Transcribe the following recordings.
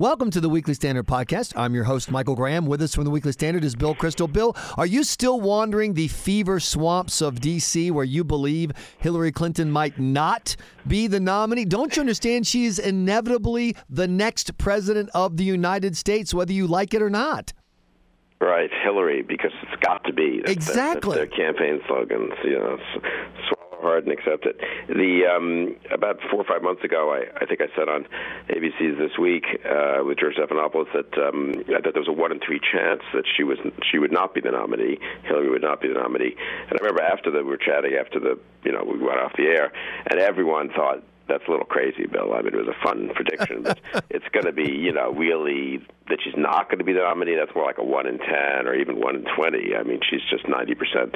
Welcome to the Weekly Standard Podcast. I'm your host, Michael Graham. With us from the Weekly Standard is Bill Kristol. Bill, are you still wandering the fever swamps of D.C. where you believe Hillary Clinton might not be the nominee? Don't you understand she's inevitably the next president of the United States, whether you like it or not? Right, Hillary, because it's got to be. That's, exactly. That's their campaign slogans. You know, hard and accept it. The um, about four or five months ago, I, I think I said on ABC's This Week uh, with George Stephanopoulos that um, I thought there was a one in three chance that she was she would not be the nominee. Hillary would not be the nominee. And I remember after that we were chatting after the you know we went off the air, and everyone thought that's a little crazy, Bill. I mean, it was a fun prediction, but it's going to be, you know, really that she's not going to be the nominee. That's more like a one in ten or even one in twenty. I mean, she's just ninety percent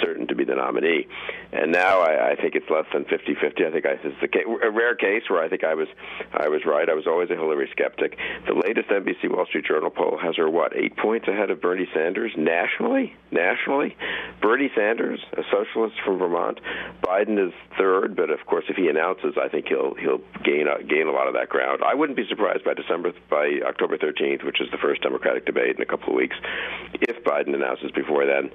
certain to be the nominee. And now I, I think it's less than 50-50. I think I, this is a, a rare case where I think I was, I was right. I was always a Hillary skeptic. The latest NBC Wall Street Journal poll has her what eight points ahead of Bernie Sanders nationally. Nationally, Bernie Sanders, a socialist from Vermont. Biden is third, but of course, if he announces, I think he'll he'll gain gain a lot of that ground. I wouldn't be surprised by December by October 13th, which is the first Democratic debate in a couple of weeks, if Biden announces before then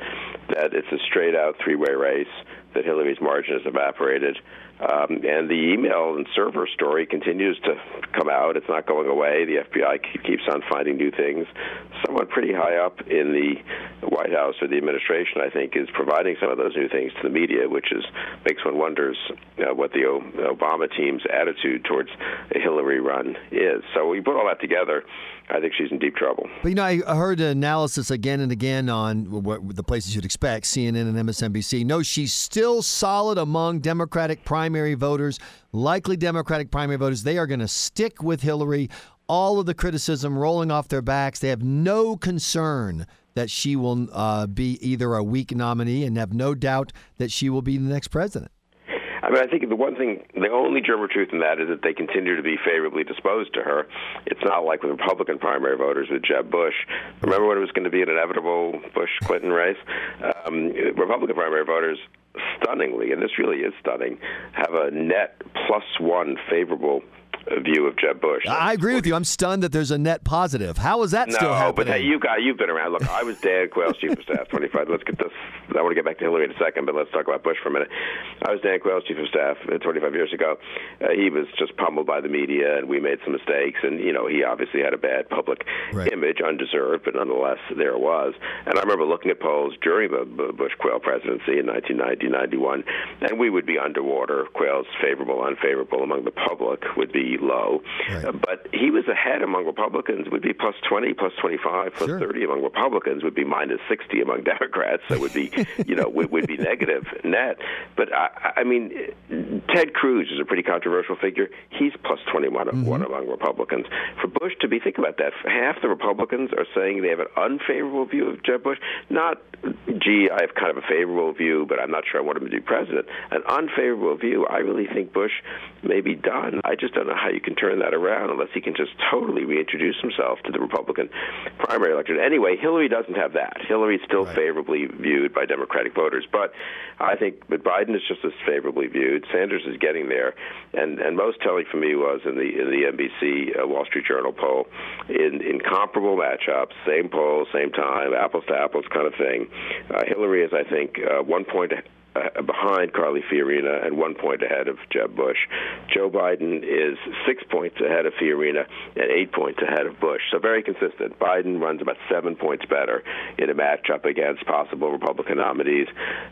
that it's a straight out three way race, that Hillary's margin has evaporated. Um, and the email and server story continues to come out. It's not going away. The FBI keeps on finding new things. Someone pretty high up in the White House or the administration, I think, is providing some of those new things to the media, which is makes one wonders uh, what the Obama team's attitude towards a Hillary run is. So we put all that together. I think she's in deep trouble. But you know, I heard analysis again and again on what the places you'd expect, CNN and MSNBC. No, she's still solid among Democratic primary voters, likely Democratic primary voters. They are going to stick with Hillary. All of the criticism rolling off their backs. They have no concern that she will uh, be either a weak nominee and have no doubt that she will be the next president. I mean, I think the one thing, the only germ of truth in that is that they continue to be favorably disposed to her. It's not like with Republican primary voters with Jeb Bush. Remember when it was going to be an inevitable Bush-Clinton race? Um, Republican primary voters stunningly, and this really is stunning, have a net plus one favorable view of Jeb Bush. I agree with you. I'm stunned that there's a net positive. How is that no, still happening? but hey, you got you've been around. Look, I was Dan Quayle's chief of staff, 25. Let's get this. I want to get back to Hillary in a second, but let's talk about Bush for a minute. I was Dan Quayle's chief of staff uh, 25 years ago. Uh, he was just pummeled by the media, and we made some mistakes. And you know, he obviously had a bad public right. image, undeserved, but nonetheless, there it was. And I remember looking at polls during the Bush Quayle presidency in 1990, 91, and we would be underwater. Quayle's favorable, unfavorable among the public would be low. Right. Uh, but he was ahead among Republicans, would be plus 20, plus 25, plus sure. 30 among Republicans, would be minus 60 among Democrats. So would be, you know, would, would be negative net. But I, I mean, Ted Cruz is a pretty controversial figure. He's plus 21 mm-hmm. one among Republicans. For Bush to be, think about that. Half the Republicans are saying they have an unfavorable view of Jeb Bush. Not, gee, I have kind of a favorable view, but I'm not sure I want him to be president. An unfavorable view. I really think Bush may be done. I just don't know how you can turn that around unless he can just totally reintroduce himself to the Republican primary election. Anyway, Hillary doesn't have that. Hillary's still right. favorably viewed by Democratic voters, but I think but Biden is just as favorably viewed. Sanders is getting there, and and most telling for me was in the in the NBC uh, Wall Street Journal poll in in comparable matchups, same poll, same time, apples to apples kind of thing. Uh, Hillary is, I think, uh, one point uh, behind Carly Fiorina and one point ahead of Jeb Bush. Joe Biden is six points ahead of Fiorina and eight points ahead of Bush. So very consistent. Biden runs about seven points better in a matchup against possible Republican nominees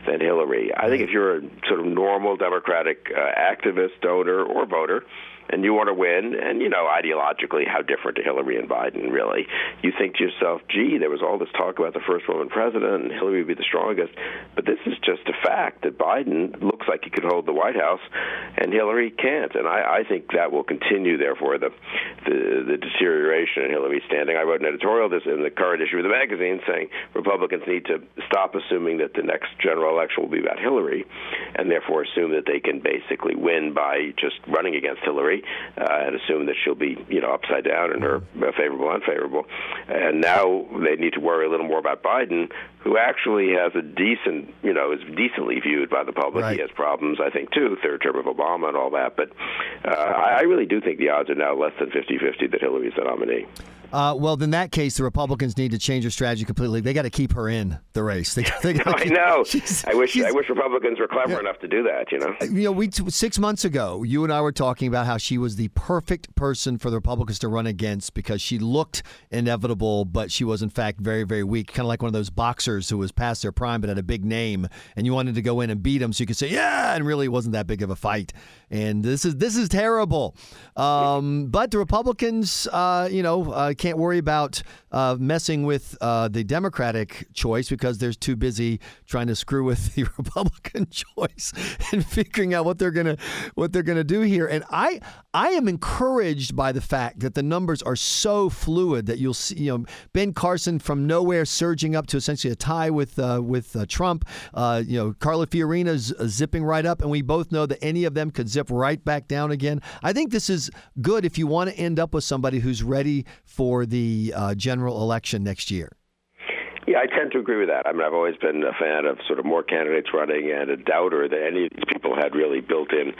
than Hillary. I think if you're a sort of normal Democratic uh, activist, donor, or voter, and you want to win, and you know ideologically how different to Hillary and Biden really. You think to yourself, gee, there was all this talk about the first woman president, and Hillary would be the strongest, but this is just a fact that Biden looks like he could hold the White House, and Hillary can't, and I, I think that will continue. Therefore, the, the the deterioration in Hillary's standing. I wrote an editorial this in the current issue of the magazine saying Republicans need to stop assuming that the next general election will be about Hillary, and therefore assume that they can basically win by just running against Hillary uh, and assume that she'll be, you know, upside down in her mm-hmm. favorable, unfavorable. And now they need to worry a little more about Biden, who actually has a decent, you know, is decently viewed by the public. Right. He has problems, I think, too, third term of Obama and all that. But uh, I really do think the odds are now less than 50 50 that Hillary's the nominee. Uh, well, in that case, the Republicans need to change their strategy completely. They got to keep her in the race. They, they no, I know. I wish I wish Republicans were clever yeah. enough to do that. You know. Uh, you know, we six months ago, you and I were talking about how she was the perfect person for the Republicans to run against because she looked inevitable, but she was in fact very, very weak. Kind of like one of those boxers who was past their prime but had a big name, and you wanted to go in and beat him so you could say, "Yeah," and really it wasn't that big of a fight. And this is this is terrible. Um, but the Republicans, uh, you know, uh, can't worry about uh, messing with uh, the Democratic choice because they're too busy trying to screw with the Republican choice and figuring out what they're gonna what they're gonna do here. And I I am encouraged by the fact that the numbers are so fluid that you'll see you know Ben Carson from nowhere surging up to essentially a tie with uh, with uh, Trump. You know Carly Fiorina's zipping right up, and we both know that any of them could zip right back down again. I think this is good if you want to end up with somebody who's ready for the uh, general election next year. Yeah, I tend to agree with that. I mean, I've always been a fan of sort of more candidates running and a doubter that any of these people had really built in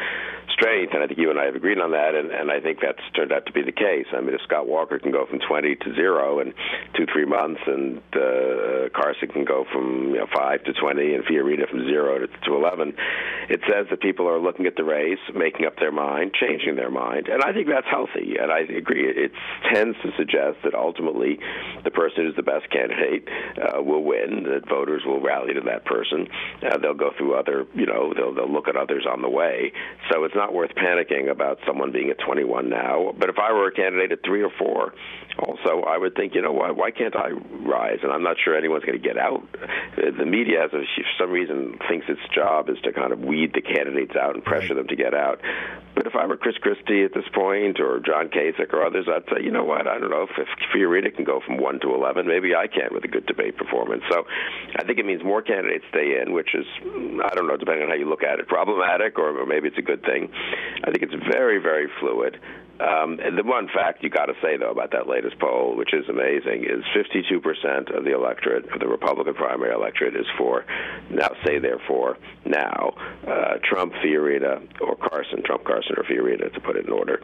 strength. And I think you and I have agreed on that, and, and I think that's turned out to be the case. I mean, if Scott Walker can go from 20 to zero in two, three months, and uh, Carson can go from you know, 5 to 20, and Fiorina from zero to, to 11, it says that people are looking at the race, making up their mind, changing their mind. And I think that's healthy. And I agree. It tends to suggest that ultimately the person who's the best candidate uh, will win. That voters will rally to that person. Uh, they'll go through other, you know, they'll they'll look at others on the way. So it's not worth panicking about someone being at 21 now. But if I were a candidate at three or four, also I would think, you know, why why can't I rise? And I'm not sure anyone's going to get out. The media, has a, for some reason, thinks its job is to kind of weed the candidates out and pressure them to get out. But if I were Chris Christie at this point, or John Kasich, or others, I'd say, you know what? I don't know if, if Fiorina can go from one to 11, maybe I can with a good debate performance. So I think it means more candidates stay in, which is, I don't know, depending on how you look at it, problematic or, or maybe it's a good thing. I think it's very, very fluid. Um, and the one fact you got to say though about that latest poll, which is amazing, is 52% of the electorate, of the Republican primary electorate, is for now. Say therefore now uh, Trump, Fiorina, or Carson, Trump, Carson, or Fiorina, to put it in order.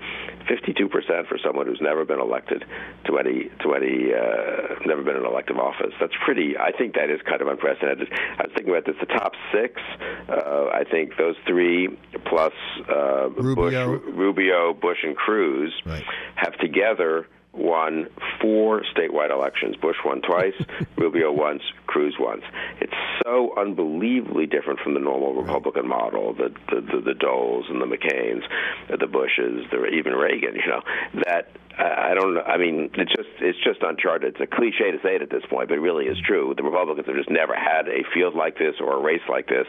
52% for someone who's never been elected to any to any uh, never been in elective office. That's pretty. I think that is kind of unprecedented. I was thinking about this. The top six. Uh, I think those three plus uh, Rubio. Bush, Rubio, Bush, and Cruz Cruz right. have together won four statewide elections. Bush won twice, Rubio once, Cruz once. It's so unbelievably different from the normal Republican model, the the, the, the Doles and the McCains, the Bushes, the, even Reagan. You know that uh, I don't know. I mean, it's just it's just uncharted. It's a cliche to say it at this point, but it really is true. The Republicans have just never had a field like this or a race like this,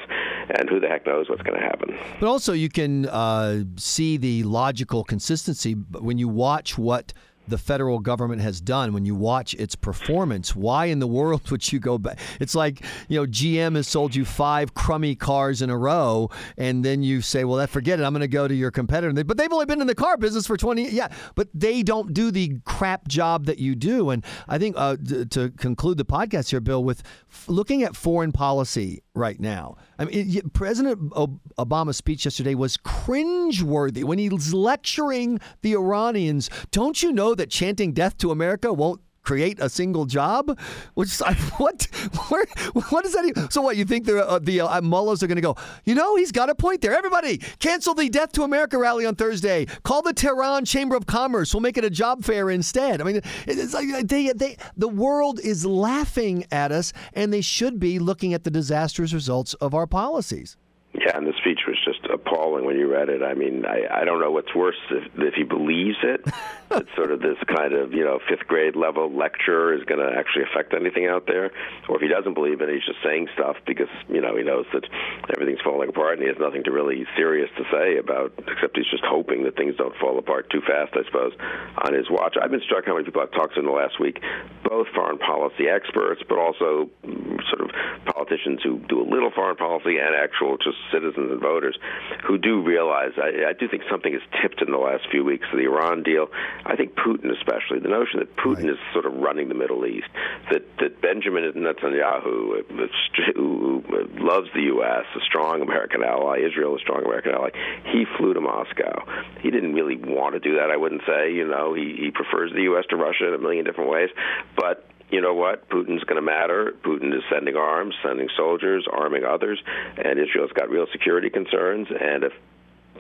and who the heck knows what's going to happen. But also, you can uh, see the logical consistency when you watch what the federal government has done when you watch its performance. Why in the world would you go back? It's like, you know, GM has sold you five crummy cars in a row, and then you say, well, that forget it. I'm going to go to your competitor. But they've only been in the car business for 20 Yeah, but they don't do the crap job that you do. And I think uh, to conclude the podcast here, Bill, with looking at foreign policy right now. I mean, it, President Obama's speech yesterday was cringeworthy when he's lecturing the Iranians. Don't you know that chanting death to America won't create a single job? Which what where, what that even? So what you think the uh, the uh, mullahs are going to go? You know, he's got a point there. Everybody, cancel the Death to America rally on Thursday. Call the Tehran Chamber of Commerce. We'll make it a job fair instead. I mean, it's like they they the world is laughing at us, and they should be looking at the disastrous results of our policies. Yeah, and the speech was just appalling when you read it. I mean, I, I don't know what's worse if, if he believes it, that sort of this kind of you know fifth grade level lecture is going to actually affect anything out there, or if he doesn't believe it, he's just saying stuff because you know he knows that everything's falling apart and he has nothing to really serious to say about, except he's just hoping that things don't fall apart too fast. I suppose on his watch. I've been struck how many people I've talked to in the last week, both foreign policy experts, but also mm, sort of politicians who do a little foreign policy and actual just citizens and voters who do realize I, I do think something has tipped in the last few weeks. Of the Iran deal, I think Putin, especially, the notion that Putin right. is sort of running the Middle East, that that Benjamin Netanyahu, uh, uh, who uh, loves the U.S., a strong American ally, Israel, a strong American ally, he flew to Moscow. He didn't really want to do that. I wouldn't say. You know, he he prefers the U.S. to Russia in a million different ways, but you know what? Putin's going to matter. Putin is sending arms, sending soldiers, arming others, and Israel's got real security concerns. And if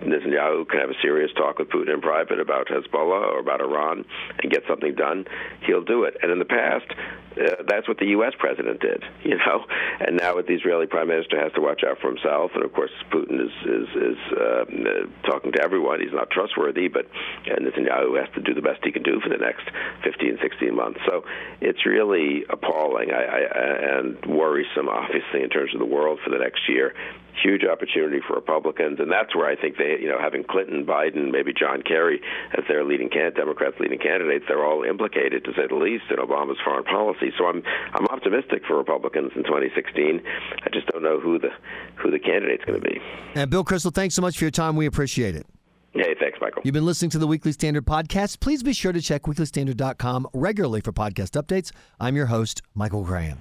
Netanyahu can have a serious talk with Putin in private about Hezbollah or about Iran and get something done, he'll do it. And in the past, uh, that's what the U.S. president did, you know. And now, what the Israeli prime minister has to watch out for himself. And of course, Putin is is, is uh, talking to everyone. He's not trustworthy, but Netanyahu has to do the best he can do for the next 15, 16 months. So it's really appalling I, I, and worrisome, obviously, in terms of the world for the next year huge opportunity for Republicans, and that's where I think they, you know, having Clinton, Biden, maybe John Kerry as their leading can- Democrats' leading candidates, they're all implicated to say the least in Obama's foreign policy. So I'm I'm optimistic for Republicans in 2016. I just don't know who the who the candidate's going to be. And Bill Kristol, thanks so much for your time. We appreciate it. Hey, thanks, Michael. You've been listening to the Weekly Standard podcast. Please be sure to check weeklystandard.com regularly for podcast updates. I'm your host, Michael Graham.